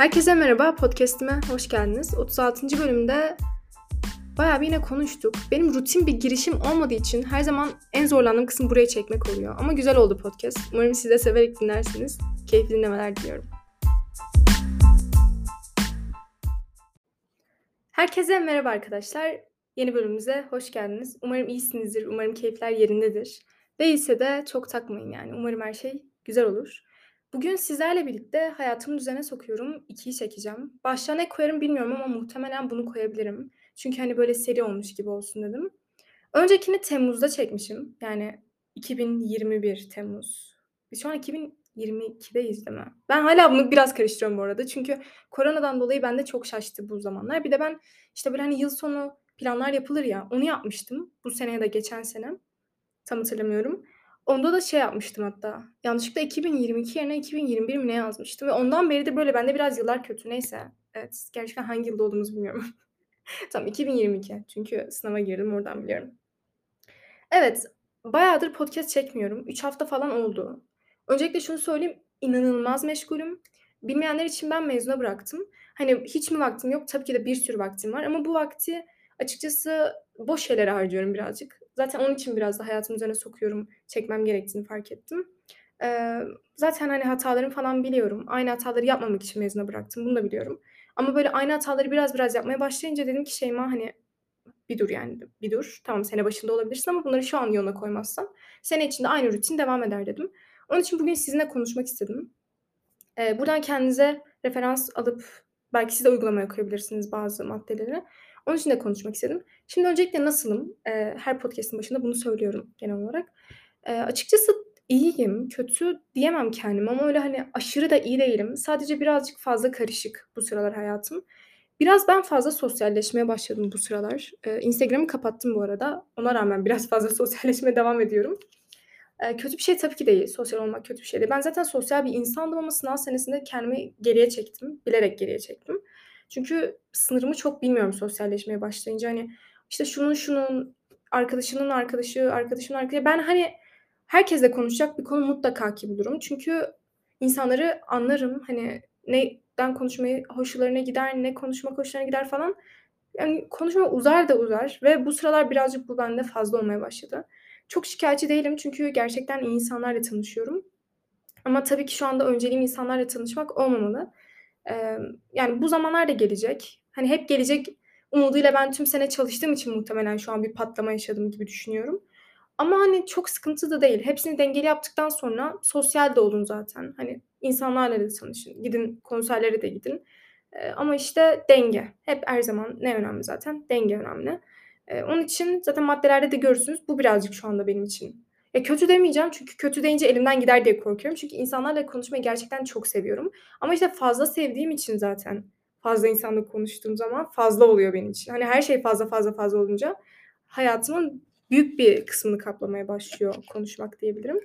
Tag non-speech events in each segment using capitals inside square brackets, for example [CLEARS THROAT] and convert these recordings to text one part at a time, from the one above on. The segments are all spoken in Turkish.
Herkese merhaba, podcastime hoş geldiniz. 36. bölümde bayağı bir yine konuştuk. Benim rutin bir girişim olmadığı için her zaman en zorlandığım kısım buraya çekmek oluyor. Ama güzel oldu podcast. Umarım siz de severek dinlersiniz. Keyifli dinlemeler diliyorum. Herkese merhaba arkadaşlar. Yeni bölümümüze hoş geldiniz. Umarım iyisinizdir, umarım keyifler yerindedir. Değilse de çok takmayın yani. Umarım her şey güzel olur. Bugün sizlerle birlikte hayatımı düzene sokuyorum. 2'yi çekeceğim. Başlığa ne koyarım bilmiyorum ama muhtemelen bunu koyabilirim. Çünkü hani böyle seri olmuş gibi olsun dedim. Öncekini Temmuz'da çekmişim. Yani 2021 Temmuz. Biz şu an 2022'deyiz değil mi? Ben hala bunu biraz karıştırıyorum bu arada. Çünkü koronadan dolayı bende çok şaştı bu zamanlar. Bir de ben işte böyle hani yıl sonu planlar yapılır ya onu yapmıştım. Bu sene ya da geçen sene. Tam hatırlamıyorum. Onda da şey yapmıştım hatta. Yanlışlıkla 2022 yerine 2021 mi ne yazmıştım ve ondan beri de böyle bende biraz yıllar kötü. Neyse. Evet. Gerçekten hangi yılda olduğumuzu bilmiyorum. [LAUGHS] Tamam 2022. Çünkü sınava girdim oradan biliyorum. Evet. Bayağıdır podcast çekmiyorum. 3 hafta falan oldu. Öncelikle şunu söyleyeyim. inanılmaz meşgulüm. Bilmeyenler için ben mezuna bıraktım. Hani hiç mi vaktim yok? Tabii ki de bir sürü vaktim var ama bu vakti açıkçası boş şeylere harcıyorum birazcık. Zaten onun için biraz da hayatım üzerine sokuyorum, çekmem gerektiğini fark ettim. Eee, zaten, hani, hatalarımı falan biliyorum. Aynı hataları yapmamak için mezuna bıraktım, bunu da biliyorum. Ama böyle aynı hataları biraz biraz yapmaya başlayınca dedim ki Şeyma, hani, bir dur yani, bir dur. Tamam, sene başında olabilirsin ama bunları şu an yoluna koymazsan sene içinde aynı rutin devam eder dedim. Onun için bugün sizinle konuşmak istedim. Eee, buradan kendinize referans alıp belki siz de uygulamaya koyabilirsiniz bazı maddeleri. Onun için de konuşmak istedim. Şimdi öncelikle nasılım? Eee, her podcast'in başında bunu söylüyorum genel olarak. Eee, açıkçası iyiyim, kötü diyemem kendime ama öyle, hani, aşırı da iyi değilim. Sadece birazcık fazla karışık bu sıralar hayatım. Biraz ben fazla sosyalleşmeye başladım bu sıralar. Eee, Instagram'ı kapattım bu arada. Ona rağmen biraz fazla [LAUGHS] sosyalleşmeye devam ediyorum. Eee, kötü bir şey tabii ki değil. Sosyal olmak kötü bir şey değil. Ben zaten sosyal bir insandım ama sınav senesinde kendimi geriye çektim. Bilerek geriye çektim. Çünkü sınırımı çok bilmiyorum sosyalleşmeye başlayınca. Hani, işte, şunun şunun, arkadaşının arkadaşı, arkadaşımın arkadaşı Ben, hani, herkesle konuşacak bir konu mutlaka ki bulurum. Çünkü insanları anlarım. Hani, neyden konuşmayı hoşlarına gider, ne konuşmak hoşlarına gider falan. Yani, konuşma uzar da uzar ve bu sıralar birazcık bu bende fazla olmaya başladı. Çok şikâyetçi değilim çünkü gerçekten iyi insanlarla tanışıyorum. Ama tabii ki şu anda önceliğim insanlarla tanışmak olmamalı. Yani bu zamanlar da gelecek. Hani hep gelecek umuduyla ben tüm sene çalıştığım için muhtemelen şu an bir patlama yaşadım gibi düşünüyorum. Ama, hani, çok sıkıntı da değil. Hepsini dengeli yaptıktan sonra sosyal de olun zaten. Hani, insanlarla da tanışın. Gidin konserlere de gidin. Eee, ama, işte, denge. Hep her zaman ne önemli zaten? Denge önemli. Eee, onun için zaten maddelerde de görürsünüz. Bu birazcık şu anda benim için. Ya, kötü demeyeceğim çünkü kötü deyince elimden gider diye korkuyorum. Çünkü insanlarla konuşmayı gerçekten çok seviyorum. Ama, işte, fazla sevdiğim için zaten fazla insanla konuştuğum zaman fazla oluyor benim için. Hani, her şey fazla, fazla, fazla olunca hayatımın büyük bir kısmını kaplamaya başlıyor konuşmak diyebilirim.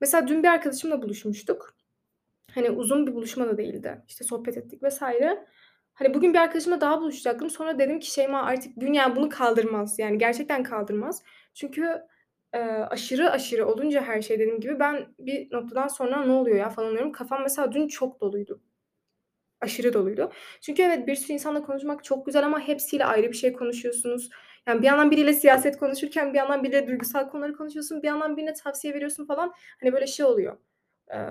Mesela dün bir arkadaşımla buluşmuştuk. Hani, uzun bir buluşma da değildi. İşte, sohbet ettik vs. Hani, bugün bir arkadaşımla daha buluşacaktım. Sonra dedim ki Şeyma artık dünya bunu kaldırmaz. Yani gerçekten kaldırmaz. Çünkü Eee, aşırı aşırı olunca her şey dediğim gibi ben bir noktadan sonra ne oluyor ya falan oluyorum. Kafam mesela dün çok doluydu. Aşırı doluydu. Çünkü evet, bir sürü insanla konuşmak çok güzel ama hepsiyle ayrı bir şey konuşuyorsunuz. Yani bir yandan biriyle siyaset konuşurken bir yandan biriyle duygusal konuları konuşuyorsun. Bir yandan birine tavsiye veriyorsun falan. Hani böyle şey oluyor. Eee,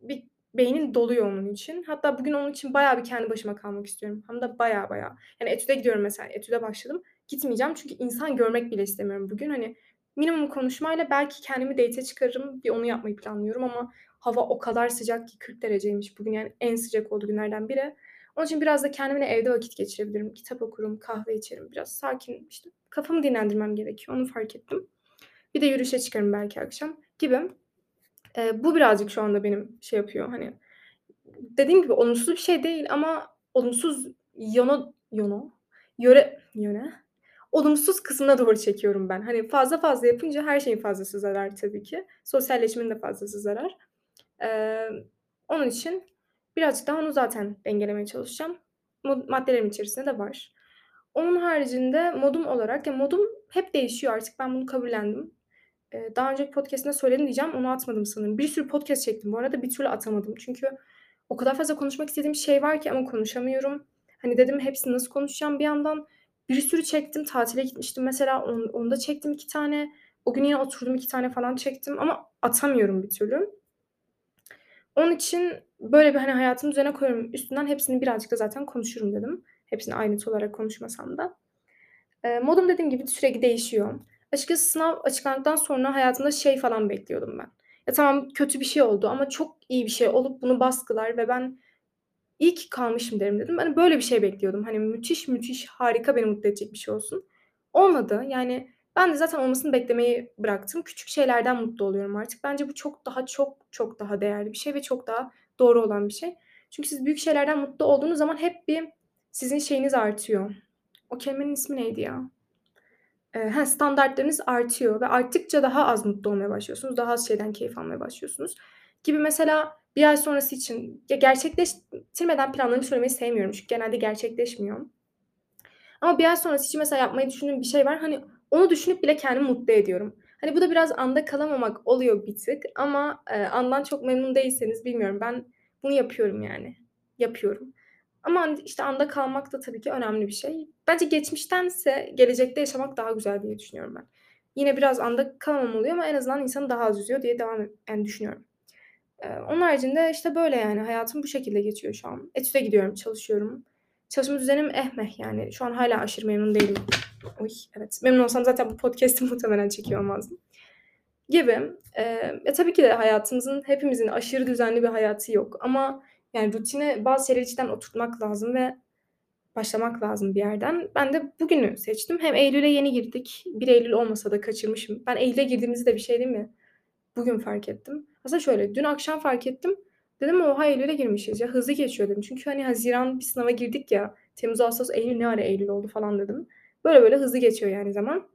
bir beynin doluyor onun için. Hatta bugün onun için bayağı bir kendi başıma kalmak istiyorum. Hem de bayağı bayağı. Yani etüde gidiyorum mesela. Etüde başladım. Gitmeyeceğim çünkü insan görmek bile istemiyorum bugün. Hani Minimum konuşmayla belki kendimi date'e çıkarırım. Bir onu yapmayı planlıyorum ama hava o kadar sıcak ki 40 dereceymiş bugün. Yani en sıcak olduğu günlerden biri. Onun için biraz da kendimle evde vakit geçirebilirim. Kitap okurum, kahve içerim. Biraz sakin işte kafamı dinlendirmem gerekiyor. Onu fark ettim. Bir de yürüyüşe çıkarım belki akşam gibi. Eee, bu birazcık şu anda benim şey yapıyor hani dediğim gibi olumsuz bir şey değil ama olumsuz yana yana yöre yöne olumsuz kısmına doğru çekiyorum ben. Hani fazla fazla yapınca her şeyin fazlası zarar tabii ki. Sosyalleşmenin de fazlası zarar. Emm, onun için birazcık daha onu zaten dengelemeye çalışacağım. Mod maddelerim içerisinde de var. Onun haricinde modum olarak ya modum hep değişiyor artık ben bunu kabullendim. Eee, daha önceki podcast'imde söyledim diyeceğim, onu atmadım sanırım. Bir sürü podcast çektim bu arada, bir türlü atamadım. Çünkü o kadar fazla konuşmak istediğim şey var ki ama konuşamıyorum. Hani, dedim hepsini nasıl konuşacağım bir yandan. Bir sürü çektim. Tatile gitmiştim mesela, on onda çektim 2 tane. O gün yine oturdum 2 tane falan çektim ama atamıyorum bir türlü. Onun için böyle bir, hani, hayatımın düzene koyuyorum. Üstünden hepsini birazcık da zaten konuşurum dedim. Hepsini ayrıntı olarak konuşmasam da. Eee, modum dediğim gibi sürekli değişiyor. Açıkçası sınav açıklandıktan sonra hayatımda şey falan bekliyordum ben. Ya, tamam kötü bir şey oldu ama çok iyi bir şey olup bunu baskılar ve ben iyi ki kalmışım derim dedim. Hani, böyle bir şey bekliyordum. Hani, müthiş, müthiş, harika, beni mutlu edecek bir şey olsun. Olmadı. Yani, ben de zaten olmasını beklemeyi bıraktım. Küçük şeylerden mutlu oluyorum artık. Bence bu çok daha, çok, çok daha değerli bir şey ve çok daha doğru olan bir şey. Çünkü siz büyük şeylerden mutlu olduğunuz zaman hep bir sizin şeyiniz artıyor. O kelimenin ismi neydi ya? Heh, standartlarınız artıyor ve arttıkça daha az mutlu olmaya başlıyorsunuz. Daha az şeyden keyif almaya başlıyorsunuz. Gibi mesela bir ay sonrası için ya gerçekleştirmeden planlarımı söylemeyi sevmiyorum çünkü genelde gerçekleşmiyor. Ama bir ay sonrası için mesela yapmayı düşündüğüm bir şey var. Hani, onu düşünüp bile kendimi mutlu ediyorum. Hani, bu da biraz anda kalamamak oluyor bir tık ama, eee, andan çok memnun değilseniz bilmiyorum ben bunu yapıyorum yani. Yapıyorum. Ama, işte, anda kalmak da tabii ki önemli bir şey. Bence geçmiştense gelecekte yaşamak daha güzel diye düşünüyorum ben. Yine biraz anda kalamam oluyor ama en azından insanı daha az üzüyor diye devam yani düşünüyorum. Onun haricinde, işte, böyle yani hayatım bu şekilde geçiyor şu an. Etüde gidiyorum, çalışıyorum. Çalışma düzenim eh meh yani. Şu an hâlâ aşırı memnun değilim. Oy, evet. Memnun olsam zaten bu podcast'i [LAUGHS] muhtemelen çekiyor olmazdım. Gibi. Eee, e, tabii ki de hayatımızın hepimizin aşırı düzenli bir hayatı yok ama yani rutine bazı şeyleri cidden oturtmak lazım ve başlamak lazım bir yerden. Ben de bugünü seçtim. Hem eylüle yeni girdik. 1 Eylül olmasa da kaçırmışım. Ben eylüle girdiğimizi de bir şey diyeyim mi? Bugün fark ettim. Aslında şöyle, dün akşam fark ettim. Dedim oha eylüle girmişiz ya, hızlı geçiyor dedim. Çünkü, hani, haziran bir sınava girdik ya, temmuz, ağustos, eylül ne ara eylül oldu falan dedim. Böyle böyle hızlı geçiyor yani zaman.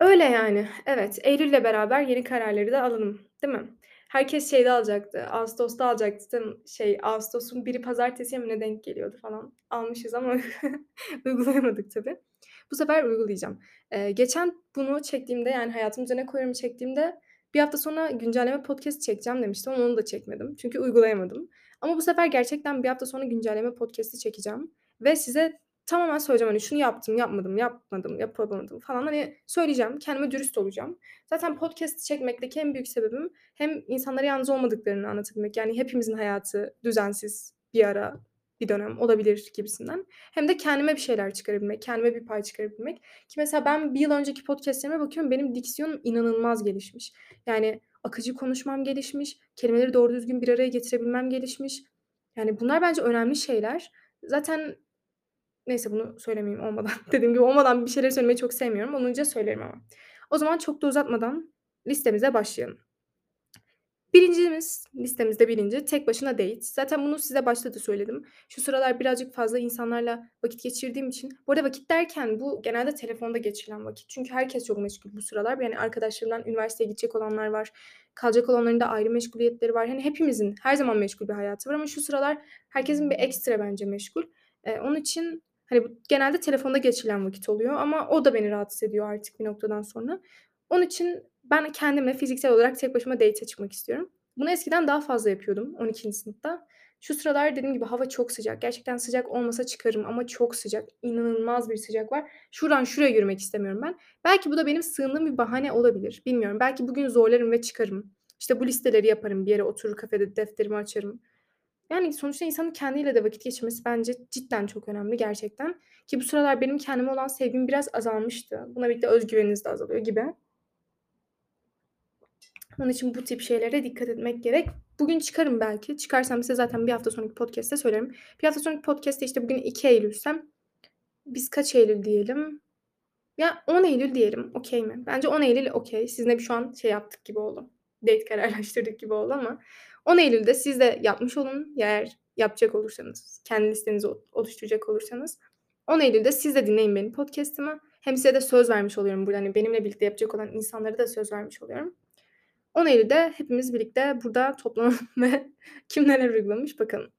Öyle yani. Evet, eylülle beraber yeni kararları da alalım, değil mi? Herkes şeyde alacaktı, ağustosta alacaktım. Şey, ağustosun 1'i pazartesiye mi ne denk geliyordu falan. Almışız ama [LAUGHS] uygulayamadık tabii. Bu sefer uygulayacağım. Eee, geçen bunu çektiğimde, yani hayatımın üzerine koyuyorum çektiğimde bir hafta sonra güncelleme podcast çekeceğim demiştim ama onu da çekmedim. Çünkü uygulayamadım. Ama bu sefer gerçekten bir hafta sonra güncelleme podcast'i çekeceğim ve size tamamen söyleyeceğim, hani, şunu yaptım, yapmadım, yapmadım, yapamadım falan, hani, söyleyeceğim. Kendime dürüst olacağım. Zaten podcast çekmekteki en büyük sebebim hem insanlara yalnız olmadıklarını anlatabilmek, yani hepimizin hayatı düzensiz bir ara, bir dönem olabilir gibisinden. Hem de kendime bir şeyler çıkarabilmek, kendime bir pay çıkarabilmek. Ki mesela ben 1 yıl önceki podcast'lerime bakıyorum, benim diksiyonum inanılmaz gelişmiş. Yani akıcı konuşmam gelişmiş, kelimeleri doğru düzgün bir araya getirebilmem gelişmiş. Yani bunlar bence önemli şeyler. Zaten neyse bunu söylemeyeyim olmadan. [LAUGHS] Dediğim gibi olmadan bir şeyleri söylemeyi çok sevmiyorum. Olunca söylerim ama. O zaman çok da uzatmadan listemize başlayalım. Birincimiz, listemizde 1'inci tek başına date. Zaten bunu size başta da söyledim. Şu sıralar birazcık fazla insanlarla vakit geçirdiğim için Bu arada vakit derken bu genelde telefonda geçirilen vakit. Çünkü herkes çok meşgul bu sıralar. Yani arkadaşlarımdan üniversiteye gidecek olanlar var. Kalacak olanların da ayrı meşguliyetleri var. Hani hepimizin her zaman meşgul bir hayatı var ama şu sıralar herkesin bir ekstra bence meşgul. Eee, onun için, hani, bu genelde telefonda geçirilen vakit oluyor ama o da beni rahatsız ediyor artık bir noktadan sonra. Onun için ben kendime fiziksel olarak tek başıma date'e çıkmak istiyorum. Bunu eskiden daha fazla yapıyordum 12'nci sınıfta. Şu sıralar dediğim gibi hava çok sıcak. Gerçekten sıcak olmasa çıkarım ama çok sıcak. İnanılmaz bir sıcak var. Şuradan şuraya yürümek istemiyorum ben. Belki bu da benim sığındığım bir bahane olabilir. Bilmiyorum. Belki bugün zorlarım ve çıkarım. İşte bu listeleri yaparım. Bir yere oturur kafede defterimi açarım. Yani sonuçta insanın kendiyle de vakit geçirmesi bence cidden çok önemli gerçekten. Ki bu sıralar benim kendime olan sevgim biraz azalmıştı. Buna birlikte öz güveniniz de azalıyor gibi. Onun için bu tip şeylere dikkat etmek gerek. Bugün çıkarım belki. Çıkarsam size zaten bir hafta sonraki podcast'te söylerim. Bir hafta sonraki podcast'te işte bugün 2 Eylül'sem biz kaç Eylül diyelim? Ya 10 Eylül diyelim. Okay mi? Bence 10 Eylül okay. Sizinle bir şu an şey yaptık gibi oldu. Date kararlaştırdık gibi oldu ama 10 Eylül'de siz de yapmış olun. Eğer yapacak olursanız, kendi listenizi oluşturacak olursanız. 10 Eylül'de siz de dinleyin benim podcast'ımı. Hem size de söz vermiş oluyorum burada. Hani benimle birlikte yapacak olan insanlara da söz vermiş oluyorum. 10 Eylül'de hepimiz birlikte burada toplanalım [LAUGHS] ve kim neler uygulamış bakalım.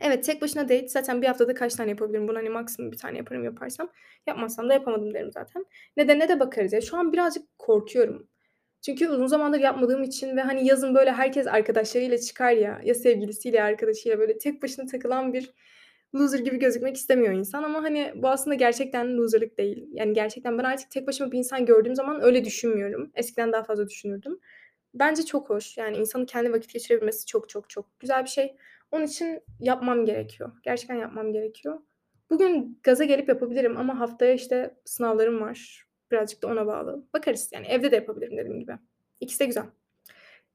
Evet, tek başına date zaten bir haftada kaç tane yapabilirim? Bunu, hani, maksimum 1 tane yaparım yaparsam. Yapmazsam da yapamadım derim zaten. Nedenine de bakarız. Ya, şu an birazcık korkuyorum. Çünkü uzun zamandır yapmadığım için ve, hani, yazın, böyle, herkes arkadaşlarıyla çıkar ya, ya sevgilisiyle arkadaşıyla, böyle, tek başına takılan bir loser gibi gözükmek istemiyor insan ama, hani, bu aslında gerçekten loser'lık değil. Yani, gerçekten ben artık tek başıma bir insan gördüğüm zaman öyle düşünmüyorum. Eskiden daha fazla düşünürdüm. Bence çok hoş. Yani, insanın kendi vakit geçirebilmesi çok çok çok güzel bir şey. Onun için yapmam gerekiyor. Gerçekten yapmam gerekiyor. Bugün gaza gelip yapabilirim ama haftaya, işte, sınavlarım var. Birazcık da ona bağlı. Bakarız. Yani, evde de yapabilirim dediğim gibi. İkisi de güzel.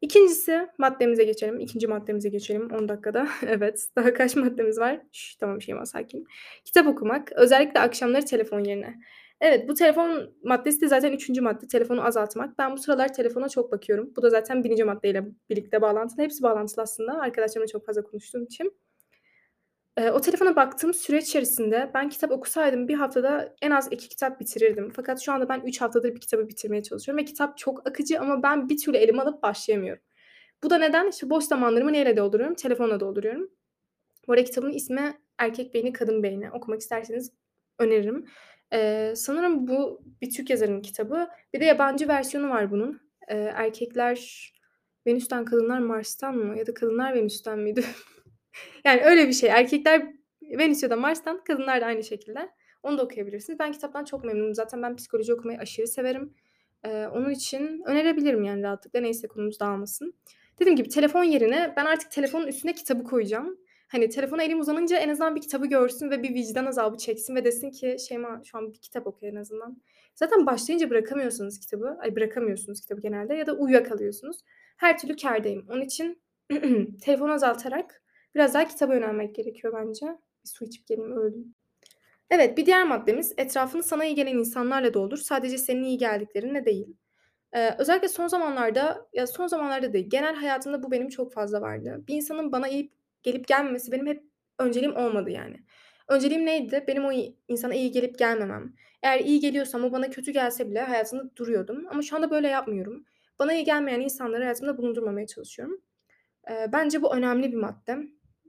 2'ncisi maddemize geçelim. 2'nci maddemize geçelim 10 dakikada. [LAUGHS] Evet. Daha kaç maddemiz var? Şş, tamam Şeyma sakin. Kitap okumak. Özellikle akşamları telefon yerine. Evet, bu telefon maddesi de zaten 3'üncü madde. Telefonu azaltmak. Ben bu sıralar telefona çok bakıyorum. Bu da zaten 1'inci maddeyle birlikte bağlantılı. Hepsi bağlantılı aslında arkadaşlarımla çok fazla konuştuğum için. Eee, o telefona baktığım süreç içerisinde ben kitap okusaydım bir haftada en az 2 kitap bitirirdim. Fakat şu anda ben 3 haftadır bir kitabı bitirmeye çalışıyorum ve kitap çok akıcı ama ben bir türlü elime alıp başlayamıyorum. Bu da neden? İşte boş zamanlarımı neyle dolduruyorum? Telefonla dolduruyorum. Bu arada kitabın ismi Erkek Beyni, Kadın Beyni. Okumak isterseniz öneririm. Eee, sanırım bu bir Türk yazarının kitabı. Bir de yabancı versiyonu var bunun. Eee, Erkekler Venüs'ten, Kadınlar Mars'tan mı ya da Kadınlar Venüs'ten miydi? [LAUGHS] Yani öyle bir şey. Erkekler Venüs ya da Mars'tan, kadınlar da aynı şekilde. Onu da okuyabilirsiniz. Ben kitaptan çok memnunum. Zaten ben psikoloji okumayı aşırı severim. Eee, onun için önerebilirim yani rahatlıkla. Neyse konumuz dağılmasın. Dediğim gibi telefon yerine ben artık telefonun üstüne kitabı koyacağım. Hani telefona elim uzanınca en azından bir kitabı görsün ve bir vicdan azabı çeksin ve desin ki Şeyma şu an bir kitap oku en azından. Zaten başlayınca bırakamıyorsunuz kitabı. Ay bırakamıyorsunuz kitabı genelde ya da uyuyakalıyorsunuz. Her türlü kârdayım. Onun için [CLEARS THROAT] telefonu azaltarak biraz daha kitaba yönelmek gerekiyor bence. Bir su içip geleyim, öldüm. Evet, bir diğer maddemiz etrafını sana iyi gelen insanlarla doldur. Sadece senin iyi geldiklerine değil. Eee, özellikle son zamanlarda, ya son zamanlarda değil, genel hayatımda bu benim çok fazla vardı. Bir insanın bana iyi gelip gelmemesi benim hep önceliğim olmadı yani. Önceliğim neydi? Benim o insana iyi gelip gelmemem. Eğer iyi geliyorsam o bana kötü gelse bile hayatında duruyordum ama şu anda böyle yapmıyorum. Bana iyi gelmeyen insanları hayatımda bulundurmamaya çalışıyorum. Eee, bence bu önemli bir madde.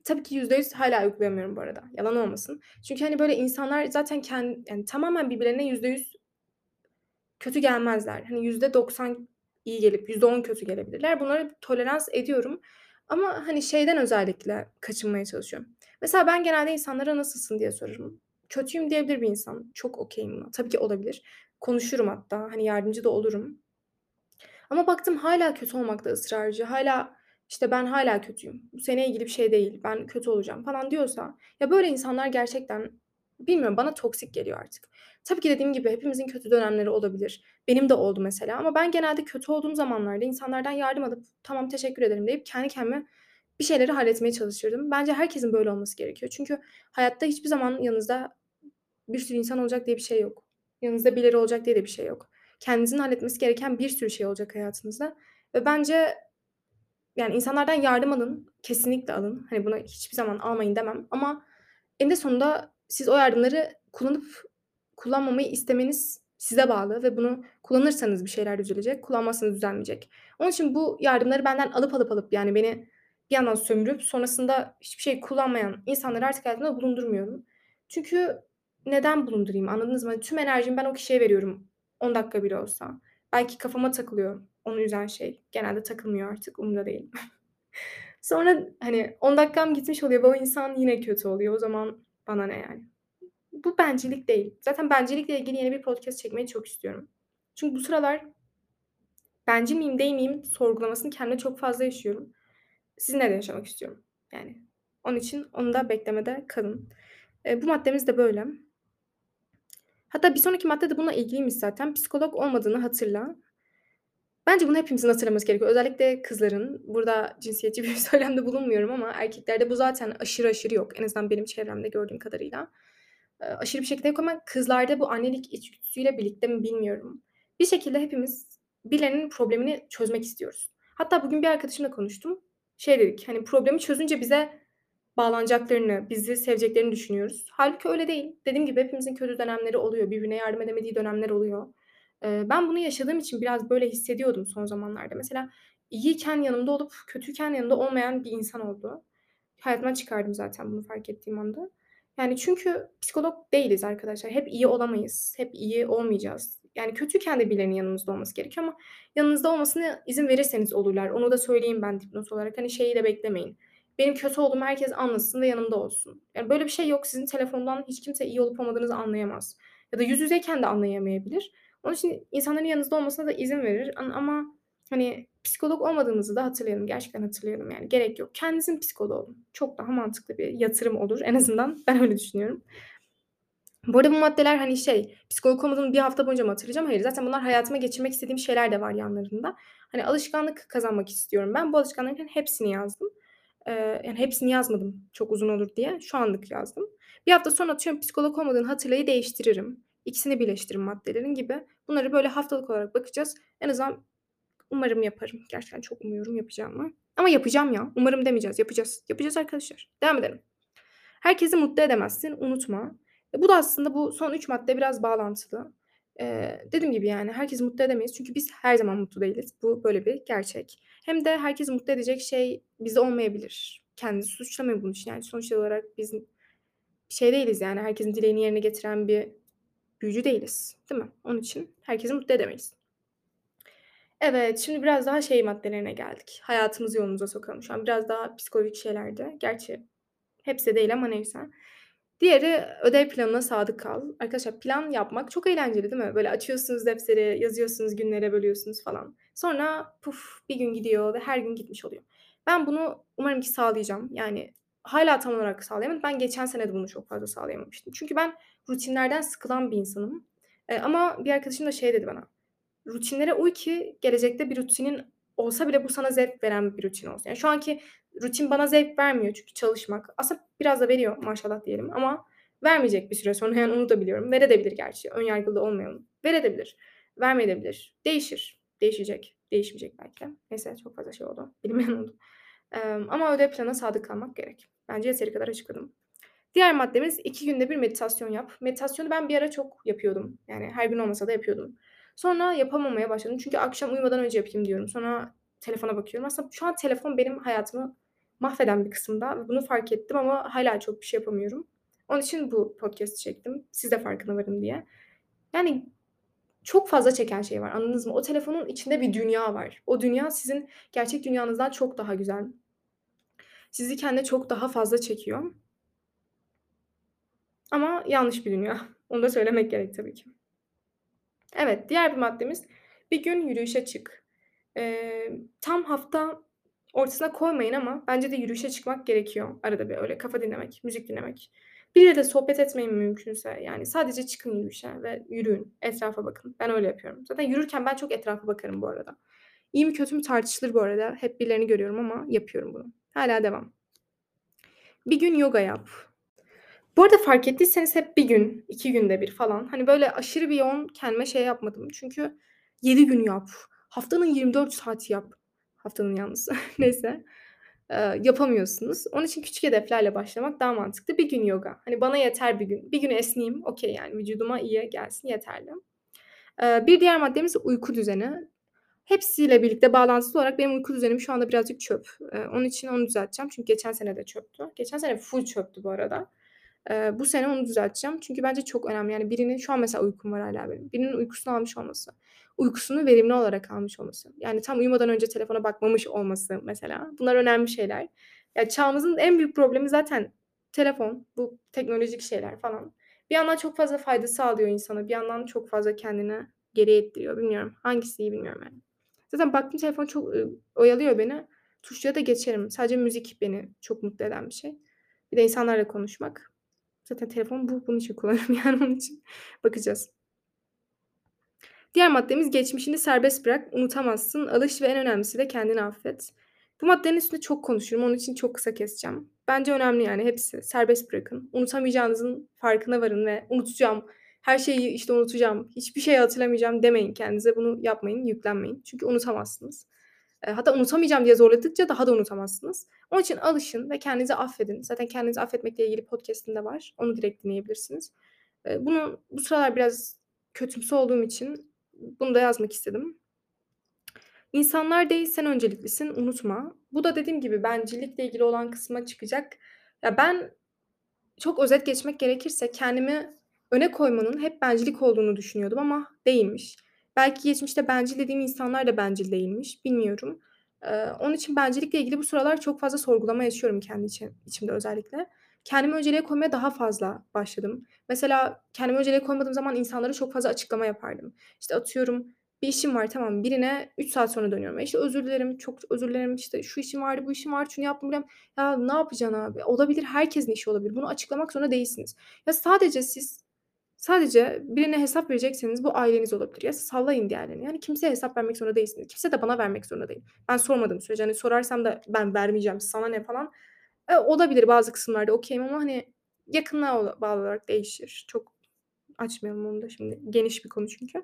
Tabii ki %100 hâlâ uygulayamıyorum bu arada, yalan olmasın. Çünkü, hani, böyle insanlar zaten ken yani tamamen birbirlerine %100 kötü gelmezler. Hani %90 iyi gelip %10 kötü gelebilirler. Bunlara tolerans ediyorum ama, hani, şeyden özellikle kaçınmaya çalışıyorum. Mesela ben genelde insanlara "Nasılsın?" diye sorarım. Kötüyüm diyebilir bir insan. Çok okay'im buna. Tabii ki olabilir. Konuşurum hatta, hani, yardımcı da olurum. Ama baktım hâlâ kötü olmakta ısrarcı, hâlâ, işte, "Ben hâlâ kötüyüm, bu seninle ilgili bir şey değil, ben kötü olacağım." falan diyorsa, ya, böyle insanlar gerçekten bilmiyorum bana toksik geliyor artık. Tabii ki dediğim gibi hepimizin kötü dönemleri olabilir. Benim de oldu mesela ama ben genelde kötü olduğum zamanlarda insanlardan yardım alıp "Tamam, teşekkür ederim." deyip kendi kendime bir şeyleri halletmeye çalışırdım. Bence herkesin böyle olması gerekiyor. Çünkü hayatta hiçbir zaman yanınızda bir sürü insan olacak diye bir şey yok. Yanınızda birileri olacak diye de bir şey yok. Kendinizin halletmesi gereken bir sürü şey olacak hayatınızda ve bence yani insanlardan yardım alın, kesinlikle alın. Hani, buna hiçbir zaman almayın demem ama eninde sonunda siz o yardımları kullanıp kullanmamayı istemeniz size bağlı ve bunu kullanırsanız bir şeyler düzelecek, kullanmazsanız düzelmeyecek. Onun için bu yardımları benden alıp, alıp, alıp, yani beni bir yandan sömürüp sonrasında hiçbir şey kullanmayan insanları artık hayatımda bulundurmuyorum. Çünkü neden bulundurayım, anladınız mı? Hani, tüm enerjimi ben o kişiye veriyorum 10 dakika bile olsa. Belki kafama takılıyor onu üzen şey. Genelde takılmıyor artık, umurumda değil. [LAUGHS] Sonra, hani, 10 dakikam gitmiş oluyor ve o insan yine kötü oluyor. O zaman bana ne yani? Bu bencillik değil. Zaten bencillikle ilgili yeni bir podcast çekmeyi çok istiyorum. Çünkü bu sıralar bencil miyim, değil miyim sorgulamasını kendimde çok fazla yaşıyorum. Sizinle de yaşamak istiyorum yani. Onun için onu da beklemede kalın. Eee, bu maddemiz de böyle. Hatta bir sonraki madde de bununla ilgiliymiş zaten. Psikolog olmadığını hatırla. Bence bunu hepimizin hatırlaması gerekiyor. Özellikle kızların. Burada cinsiyetçi [LAUGHS] bir söylemde bulunmuyorum ama erkeklerde bu zaten aşırı aşırı yok. En azından benim çevremde gördüğüm kadarıyla. Eee, aşırı bir şekilde yok ama kızlarda bu annelik içgüdüsüyle birlikte mi bilmiyorum. Bir şekilde hepimiz birilerinin problemini çözmek istiyoruz. Hatta bugün bir arkadaşımla konuştum. Şey dedik, hani, problemi çözünce bize bağlanacaklarını, bizi seveceklerini düşünüyoruz. Hâlbuki öyle değil. Dediğim gibi hepimizin kötü dönemleri oluyor. Birbirine yardım edemediği dönemler oluyor. Ben bunu yaşadığım için biraz böyle hissediyordum son zamanlarda. Mesela iyiyken yanımda olup kötüyken yanımda olmayan bir insan oldu. Hayatımdan çıkardım zaten bunu fark ettiğim anda. Yani çünkü psikolog değiliz arkadaşlar. Hep iyi olamayız. Hep iyi olmayacağız. Yani kötüyken de birilerinin yanımızda olması gerekiyor ama yanınızda olmasına izin verirseniz olurlar. Onu da söyleyeyim ben dipnot olarak. Hani şeyi de beklemeyin. Benim kötü olduğumu herkes anlasın ve yanımda olsun. Yani böyle bir şey yok. Sizin telefondan hiç kimse iyi olup olmadığınızı anlayamaz. Ya da yüz yüzeyken de anlayamayabilir. Onun için insanların yanınızda olmasına da izin verir. ama hani psikolog olmadığımızı da hatırlayalım. Gerçekten hatırlayalım yani. Gerek yok. Kendinizin psikoloğu olun. Çok daha mantıklı bir yatırım olur. En azından [LAUGHS] ben öyle düşünüyorum. Bu arada bu maddeler, hani, şey, psikolog olmadığımı bir hafta boyunca mı hatırlayacağım? Hayır. Zaten bunlar hayatıma geçirmek istediğim şeyler de var yanlarında. Hani, alışkanlık kazanmak istiyorum ben. Bu alışkanlıkların hepsini yazdım. Eee, yani, hepsini yazmadım çok uzun olur diye. Şu anlık yazdım. Bir hafta sonra atıyorum psikolog olmadığını hatırlayı değiştiririm. İkisini birleştiririm maddelerin gibi. Bunları böyle haftalık olarak bakacağız. En azından umarım yaparım. Gerçekten çok umuyorum yapacağımı. Ama yapacağım ya. Umarım demeyeceğiz. Yapacağız. Yapacağız arkadaşlar. Devam edelim. Herkesi mutlu edemezsin. Unutma. E, bu da aslında bu son 3 madde biraz bağlantılı. Eee, dediğim gibi, yani, herkesi mutlu edemeyiz çünkü biz her zaman mutlu değiliz. Bu böyle bir gerçek. Hem de herkesi mutlu edecek şey bizde olmayabilir. Kendinizi suçlamayın bunun için. Yani, sonuç olarak biz şey değiliz, yani, herkesin dileğini yerine getiren bir büyücü değiliz, değil mi? Onun için herkesi mutlu edemeyiz. Evet, şimdi biraz daha şey maddelerine geldik. Hayatımızı yolumuza sokalım. Şu an biraz daha psikolojik şeylerde. Gerçi hepsi değil ama neyse. Diğeri ödev planına sadık kal. Arkadaşlar plan yapmak çok eğlenceli değil mi? Böyle açıyorsunuz defteri, yazıyorsunuz, günlere bölüyorsunuz falan. Sonra puf bir gün gidiyor ve her gün gitmiş oluyor. Ben bunu umarım ki sağlayacağım. Yani hala tam olarak sağlayamadım. Ben geçen sene de bunu çok fazla sağlayamamıştım. Çünkü ben rutinlerden sıkılan bir insanım. Eee, ama bir arkadaşım da şey dedi bana. Rutinlere uy ki gelecekte bir rutinin olsa bile bu sana zevk veren bir rutin olsun. Yani şu anki rutin bana zevk vermiyor çünkü çalışmak. Aslında biraz da veriyor maşallah diyelim ama vermeyecek bir süre sonra yani onu da biliyorum. Veredebilir gerçi. Ön yargılı olmayalım. Veredebilir. Vermeyebilir. Değişir. Değişecek. Değişmeyecek belki. Neyse çok fazla şey oldu. [LAUGHS] Bilmeyen oldu. Eee, ama ödev planına sadık kalmak gerek. Bence yeteri kadar açıkladım. Diğer maddemiz 2 günde bir meditasyon yap. Meditasyonu ben bir ara çok yapıyordum. Yani her gün olmasa da yapıyordum. Sonra yapamamaya başladım. Çünkü akşam uyumadan önce yapayım diyorum. Sonra telefona bakıyorum. Aslında şu an telefon benim hayatımı mahveden bir kısımda bunu fark ettim ama hâlâ çok bir şey yapamıyorum. Onun için bu podcast'i çektim. Siz de farkına varın diye. Yani çok fazla çeken şey var, anladınız mı? O telefonun içinde bir dünya var. O dünya sizin gerçek dünyanızdan çok daha güzel. Sizi kendine çok daha fazla çekiyor. Ama yanlış bir dünya. [LAUGHS] Onu da söylemek gerek tabii ki. Evet, diğer bir maddemiz, bir gün yürüyüşe çık. Eee, tam hafta ortasına koymayın ama bence de yürüyüşe çıkmak gerekiyor arada bir öyle kafa dinlemek, müzik dinlemek. Biriyle de sohbet etmeyin mümkünse. Yani sadece çıkın yürüyüşe ve yürüyün, etrafa bakın. Ben öyle yapıyorum. Zaten yürürken ben çok etrafa bakarım bu arada. İyi mi kötü mü tartışılır bu arada. Hep birilerini görüyorum ama yapıyorum bunu. Hâlâ devam. Bir gün yoga yap. Bu arada fark ettiyseniz hep 1 gün, 2 günde bir falan. Hani, böyle aşırı bir yoğun kendime şey yapmadım. Çünkü 7 gün yap, haftanın 24 saati yap. Haftanın yalnız. [LAUGHS] Neyse. Eee, yapamıyorsunuz. Onun için küçük hedeflerle başlamak daha mantıklı. 1 gün yoga. Hani, bana yeter 1 gün. 1 gün esneyeyim, okay yani vücuduma iyi gelsin yeterli. Eee, bir diğer maddemiz uyku düzeni. Hepsiyle birlikte bağlantılı olarak benim uyku düzenim şu anda birazcık çöp. Eee, onun için onu düzelteceğim. Çünkü geçen sene de çöptü. Geçen sene full çöptü bu arada. Eee, bu sene onu düzelteceğim. Çünkü bence çok önemli. Yani birinin şu an mesela uykum var hâlâ benim. Birinin uykusunu almış olması, uykusunu verimli olarak almış olması, yani tam uyumadan önce telefona bakmamış olması mesela. Bunlar önemli şeyler. Ya, çağımızın en büyük problemi zaten telefon, bu teknolojik şeyler falan. Bir yandan çok fazla fayda sağlıyor insana, bir yandan çok fazla kendini geriye ittiriyor. Bilmiyorum. Hangisi iyi bilmiyorum yani. Zaten baktım telefon çok, oyalıyor beni. Tuşlara da geçerim. Sadece müzik beni çok mutlu eden bir şey. Bir de insanlarla konuşmak. Zaten telefon bu. Bunun için kullanıyorum [LAUGHS] yani onun için. Bakacağız. Diğer maddemiz geçmişini serbest bırak, unutamazsın, alış ve en önemlisi de kendini affet. Bu maddelerin üstünde çok konuşurum. Onun için çok kısa keseceğim. Bence önemli yani hepsi. Serbest bırakın. Unutamayacağınızın farkına varın ve unutacağım, her şeyi, işte, unutacağım, hiçbir şey hatırlamayacağım demeyin kendinize. Bunu yapmayın, yüklenmeyin. Çünkü unutamazsınız. Hatta unutamayacağım diye zorladıkça daha da unutamazsınız. Onun için alışın ve kendinizi affedin. Zaten kendinizi affetmekle ilgili podcast'im de var. Onu direkt dinleyebilirsiniz. Bunu bu sıralar biraz kötümser olduğum için bunu da yazmak istedim. İnsanlar değil, sen önceliklisin, unutma. Bu da dediğim gibi bencillikle ilgili olan kısma çıkacak. Ya, ben çok özet geçmek gerekirse kendimi öne koymanın hep bencillik olduğunu düşünüyordum ama değilmiş. Belki geçmişte bencil dediğim insanlar da bencil değilmiş, bilmiyorum. Eee, onun için bencillikle ilgili bu sıralar çok fazla sorgulama yaşıyorum kendi içim içimde özellikle. Kendimi önceliğe koymaya daha fazla başladım. Mesela kendimi önceliğe koymadığım zaman insanlara çok fazla açıklama yapardım. İşte, atıyorum, bir işim var, tamam Birine 3 saat sonra dönüyorum. E, işte, "Özür dilerim, çok özür dilerim, işte, şu işim vardı, bu işim vardı, şunu yaptım." yap Ya, ne yapacaksın abi? Olabilir, herkesin işi olabilir. Bunu açıklamak zorunda değilsiniz. Ya, sadece siz sadece birine hesap verecekseniz bu aileniz olabilir. Ya, sallayın diğerlerini. Yani, kimseye hesap vermek zorunda değilsiniz. Kimse de bana vermek zorunda değil. Ben sormadığım sürece, hani, sorarsam da ben vermeyeceğim, sana ne falan. Eee, olabilir bazı kısımlarda okay'im ama, hani, yakınlığa bağlı olarak değişir. Çok açmayalım onu da şimdi. Geniş bir konu çünkü.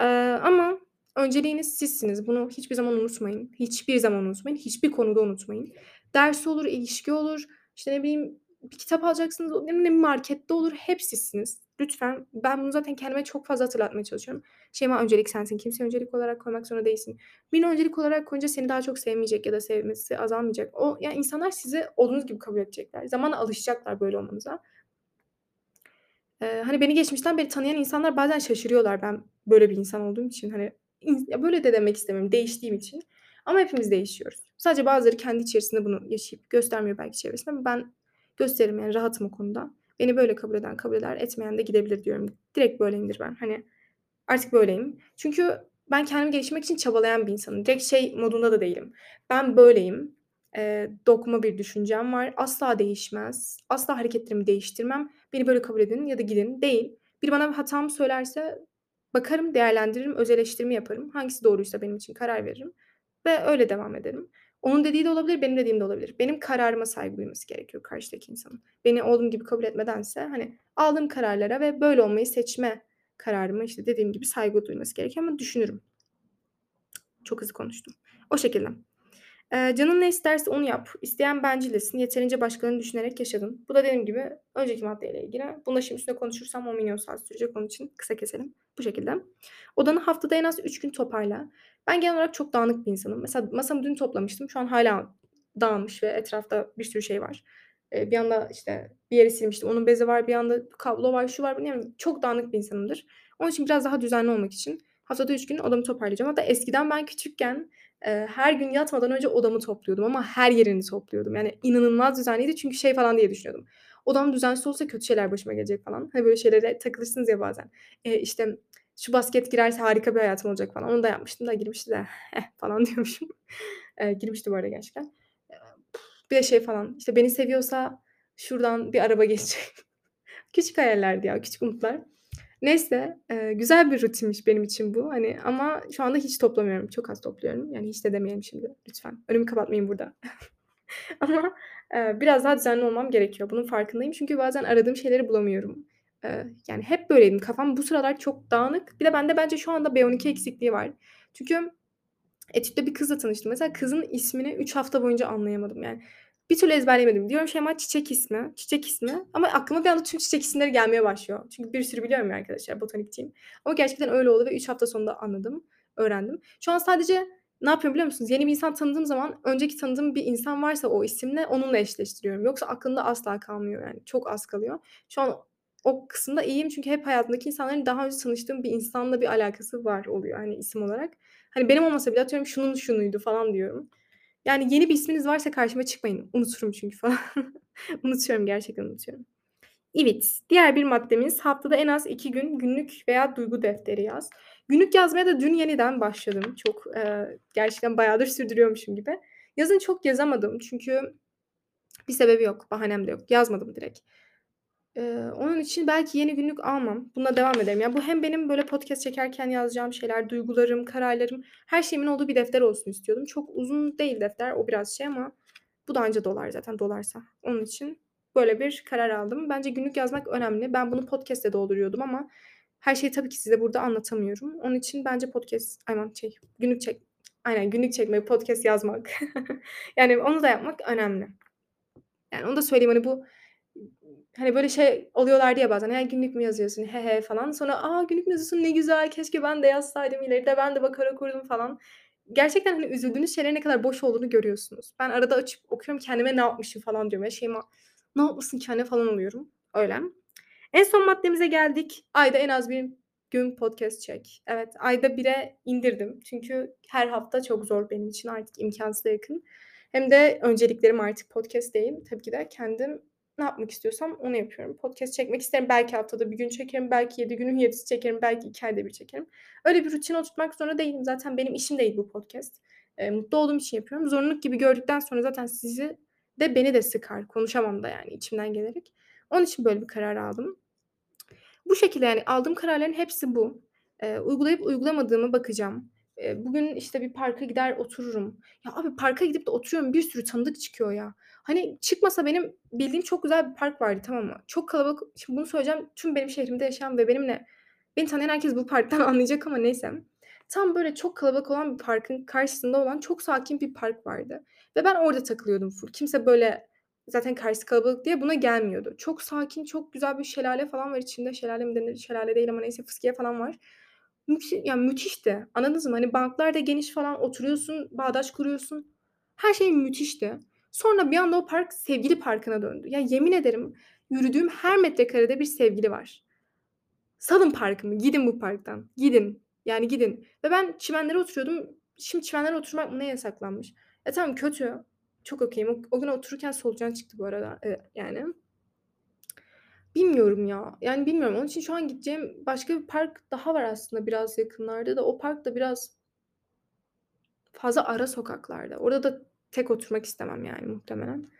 Eee, ama önceliğiniz sizsiniz. Bunu hiçbir zaman unutmayın. Hiçbir zaman unutmayın. Hiçbir konuda unutmayın. Ders olur, ilişki olur, işte, ne bileyim, bir kitap alacaksınız, ne bileyim markette olur, hep sizsiniz. Lütfen. Ben bunu zaten kendime çok fazla hatırlatmaya çalışıyorum. "Şeyma, öncelik sensin. Kimseyi öncelik olarak koymak zorunda değilsin." Birini öncelik olarak koyunca seni daha çok sevmeyecek ya da sevmesi azalmayacak. O ya, insanlar sizi olduğunuz gibi kabul edecekler. Zamanla alışacaklar böyle olmanıza. Eee, hani, beni geçmişten beri tanıyan insanlar bazen şaşırıyorlar ben böyle bir insan olduğum için. Hani, ya, böyle de demek istemiyorum, değiştiğim için ama hepimiz değişiyoruz. Sadece bazıları kendi içerisinde bunu yaşayıp göstermiyor belki çevresine ama ben gösteririm, yani, rahatım o konuda. Beni böyle kabul eden kabul eder, etmeyen de gidebilir diyorum. Direkt böyleyimdir ben. Hani, artık böyleyim. Çünkü ben kendimi geliştirmek için çabalayan bir insanım. Direkt şey modunda da değilim. Ben böyleyim. Eee, dogma bir düşüncem var. Asla değişmez. Asla hareketlerimi değiştirmem. Beni böyle kabul edin ya da gidin. Değil. Biri bana bir hatamı söylerse bakarım, değerlendiririm, öz eleştirimi yaparım. Hangisi doğruysa benim için karar veririm ve öyle devam ederim. Onun dediği de olabilir, benim dediğim de olabilir. Benim kararıma saygı duyması gerekiyor karşıdaki insanın. Beni olduğum gibi kabul etmedense, hani, aldığım kararlara ve böyle olmayı seçme kararıma, işte, dediğim gibi saygı duyması gerekiyor ama düşünürüm. Çok hızlı konuştum. O şekilde. Eee, canın ne isterse onu yap. İsteyen bencildesin. Yeterince başkalarını düşünerek yaşadın. Bu da dediğim gibi önceki maddeyle ilgili. Bunu da şimdi üstüne konuşursam 10 milyon saat sürecek. Onun için kısa keselim. Bu şekilde. Odanı haftada en az 3 gün toparla. Ben genel olarak çok dağınık bir insanım. Mesela masamı dün toplamıştım. Şu an hâlâ dağılmış ve etrafta bir sürü şey var. Eee, bir yanda, işte, bir yeri silmiştim. Onun bezi var, bir yanda kablo var, şu var, yani çok dağınık bir insanımdır. Onun için biraz daha düzenli olmak için haftada 3 gün odamı toparlayacağım. Hatta eskiden ben küçükken, eee, her gün yatmadan önce odamı topluyordum ama her yerini topluyordum. Yani inanılmaz düzenliydi çünkü şey falan diye düşünüyordum. Odam düzensiz olsa kötü şeyler başıma gelecek falan. Hani, böyle şeylere takılırsınız ya bazen. Eee, işte, şu basket girerse harika bir hayatım olacak falan. Onu da yapmıştım da girmişti de falan [LAUGHS] diyormuşum. Eee, girmişti bu arada gerçekten. Eee, bir de şey falan, işte, beni seviyorsa şuradan bir araba geçecek. [LAUGHS] Küçük hayallerdi ya, küçük umutlar. Neyse, eee, güzel bir rutinmiş benim için bu, hani, ama şu anda hiç toplamıyorum. Çok az topluyorum. Yani hiç de demeyelim şimdi lütfen. Önümü kapatmayın burada. [LAUGHS] Ama, eee, biraz daha düzenli olmam gerekiyor. Bunun farkındayım çünkü bazen aradığım şeyleri bulamıyorum. Yani hep böyleydim. Kafam bu sıralar çok dağınık. Bir de bende bence şu anda B12 eksikliği var. Çünkü etütte bir kızla tanıştım. Mesela kızın ismini 3 hafta boyunca anlayamadım. Yani bir türlü ezberleyemedim. Diyorum Şeyma çiçek ismi, çiçek ismi ama aklıma bir anda tüm çiçek isimleri gelmeye başlıyor. Çünkü bir sürü biliyorum ya arkadaşlar, botanikçiyim. Ama gerçekten öyle oldu ve 3 hafta sonunda anladım, öğrendim. Şu an sadece ne yapıyorum biliyor musunuz? Yeni bir insan tanıdığım zaman önceki tanıdığım bir insan varsa o isimle onunla eşleştiriyorum. Yoksa aklımda asla kalmıyor yani. Çok az kalıyor. Şu an o kısımda iyiyim çünkü hep hayatımdaki insanların daha önce tanıştığım bir insanla bir alakası var oluyor, hani, isim olarak. Hani, benim olmasa bile atıyorum şunun şunuydu falan diyorum. Yani yeni bir isminiz varsa karşıma çıkmayın. Unuturum çünkü falan. [LAUGHS] Unutuyorum, gerçekten unutuyorum. Evet, diğer bir maddemiz haftada en az 2 gün günlük veya duygu defteri yaz. Günlük yazmaya da dün yeniden başladım. Çok, eee, gerçekten bayağıdır sürdürüyormuşum gibi. Yazın çok yazamadım çünkü bir sebebi yok, bahanem de yok. Yazmadım direkt. Eee, onun için belki yeni günlük almam. Bununla devam ederim. Ya, bu hem benim böyle podcast çekerken yazacağım şeyler, duygularım, kararlarım, her şeyimin olduğu bir defter olsun istiyordum. Çok uzun değil defter, o biraz şey ama bu da anca dolar zaten dolarsa. Onun için böyle bir karar aldım. Bence günlük yazmak önemli. Ben bunu podcast'te dolduruyordum ama her şeyi tabii ki size burada anlatamıyorum. Onun için bence podcast aman şey, günlük çek aynen günlük çekmek, podcast yazmak. [LAUGHS] Yani onu da yapmak önemli. Yani onu da söyleyeyim, hani, bu hani, böyle şey oluyorlardı ya bazen, "Ya, günlük mü yazıyorsun? He he." falan. Sonra, "A, günlük mü yazıyorsun? Ne güzel. Keşke ben de yazsaydım. İleride ben de bakar okurdum." falan. Gerçekten, hani, üzüldüğünüz şeylerin ne kadar boş olduğunu görüyorsunuz. Ben arada açıp okuyorum, kendime "Ne yapmışım?" falan diyorum. Ya, Şeyma, "Ne yapmışsın anne?" falan oluyorum. Öyle. En son maddemize geldik. Ayda en az bir gün podcast çek. Evet ayda bire indirdim. Çünkü her hafta çok zor benim için artık imkansıza yakın. Hem de önceliklerim artık podcast değil. Tabii ki de kendim ne yapmak istiyorsam onu yapıyorum. Podcast çekmek isterim. Belki haftada bir gün çekerim. Belki yedi günün yedisi çekerim. Belki iki ayda bir çekerim. Öyle bir rutin oturtmak zorunda değilim. Zaten benim işim değil bu podcast. E, mutlu olduğum için yapıyorum. Zorunluluk gibi gördükten sonra zaten sizi de beni de sıkar. Konuşamam da yani içimden gelerek. Onun için böyle bir karar aldım. Bu şekilde yani aldığım kararların hepsi bu. Eee, uygulayıp uygulamadığıma bakacağım. Bugün, işte, bir parka gider otururum. Ya, abi parka gidip de oturuyorum, bir sürü tanıdık çıkıyor ya. Hani, çıkmasa benim bildiğim çok güzel bir park vardı, tamam mı? Çok kalabalık Şimdi bunu söyleyeceğim, tüm benim şehrimde yaşayan ve benimle beni tanıyan herkes bu parktan [LAUGHS] anlayacak ama neyse. Tam böyle çok kalabalık olan bir parkın karşısında olan çok sakin bir park vardı ve ben orada takılıyordum full. Kimse böyle zaten karşısı kalabalık diye buna gelmiyordu. Çok sakin, çok güzel bir şelale falan var içinde. Şelale mi denir? Şelale değil ama neyse fıskiye falan var. Müthi yani müthişti. Anladınız mı? Hani banklar da geniş falan oturuyorsun, bağdaş kuruyorsun. Her şey müthişti. Sonra bir anda o park sevgili parkına döndü. Ya yemin ederim yürüdüğüm her metrekarede bir sevgili var. Salın parkımı, gidin bu parktan. Gidin. Yani gidin. Ve ben çimenlere oturuyordum. Şimdi çimenlere oturmak mı ne yasaklanmış? E tamam kötü. Çok okeyim. O, o gün otururken solucan çıktı bu arada. E, yani. Bilmiyorum ya. Yani bilmiyorum. Onun için şu an gideceğim başka bir park daha var aslında biraz yakınlarda da. O park da biraz fazla ara sokaklarda. Orada da tek oturmak istemem yani muhtemelen.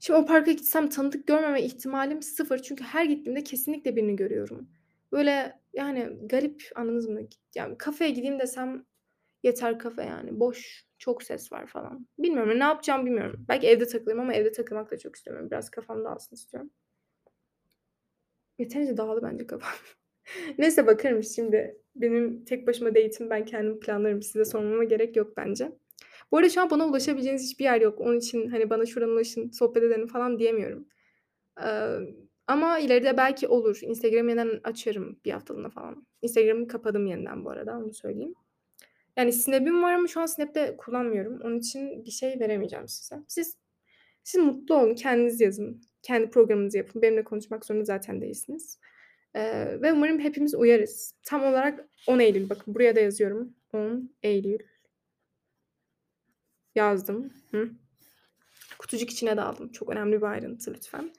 Şimdi o parka gitsem tanıdık görmeme ihtimalim sıfır. Çünkü her gittiğimde kesinlikle birini görüyorum. Böyle yani garip anladınız mı? Yani kafeye gideyim desem yeter kafe yani. Boş. Çok ses var falan. Bilmiyorum ne yapacağım bilmiyorum. Belki evde takılayım ama evde takılmak da çok istemiyorum. Biraz kafam dağılsın istiyorum. Yeterince dağıldı bence kafam. [LAUGHS] Neyse bakarım şimdi. Benim tek başıma date'im ben kendim planlarım. Size sormama gerek yok bence. Bu arada şu an bana ulaşabileceğiniz hiçbir yer yok. Onun için hani bana şuradan ulaşın, sohbet edelim falan diyemiyorum. Ee, ama ileride belki olur. Instagram yeniden açarım bir haftalığına falan. Instagram'ı kapadım yeniden bu arada onu söyleyeyim. Yani Snap'im var ama şu an Snap'te kullanmıyorum. Onun için bir şey veremeyeceğim size. Siz siz mutlu olun, kendiniz yazın. Kendi programınızı yapın. Benimle konuşmak zorunda zaten değilsiniz. Ee, ve umarım hepimiz uyarız. Tam olarak 10 Eylül. Bakın buraya da yazıyorum. 10 Eylül. Yazdım. Hı. Kutucuk içine de aldım. Çok önemli bir ayrıntı lütfen.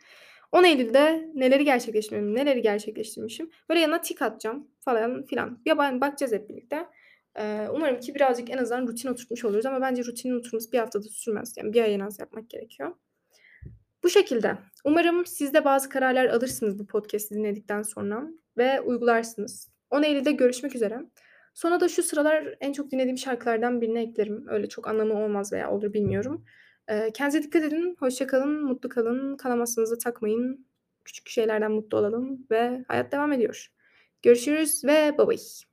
10 Eylül'de neleri gerçekleştirmişim, neleri gerçekleştirmişim. Böyle yanına tik atacağım falan filan. Bir bakacağız hep birlikte. Ee, umarım ki birazcık en azından rutin oturtmuş oluruz ama bence rutinin oturması bir haftada sürmez. Yani bir ay en az yapmak gerekiyor. Bu şekilde. Umarım siz de bazı kararlar alırsınız bu podcast'i dinledikten sonra ve uygularsınız. 10 Eylül'de görüşmek üzere. Sonra da şu sıralar en çok dinlediğim şarkılardan birini eklerim. Öyle çok anlamı olmaz veya olur bilmiyorum. Ee, kendinize dikkat edin. Hoşça kalın, mutlu kalın. Kanamasınızı takmayın. Küçük şeylerden mutlu olalım ve hayat devam ediyor. Görüşürüz ve bye bye.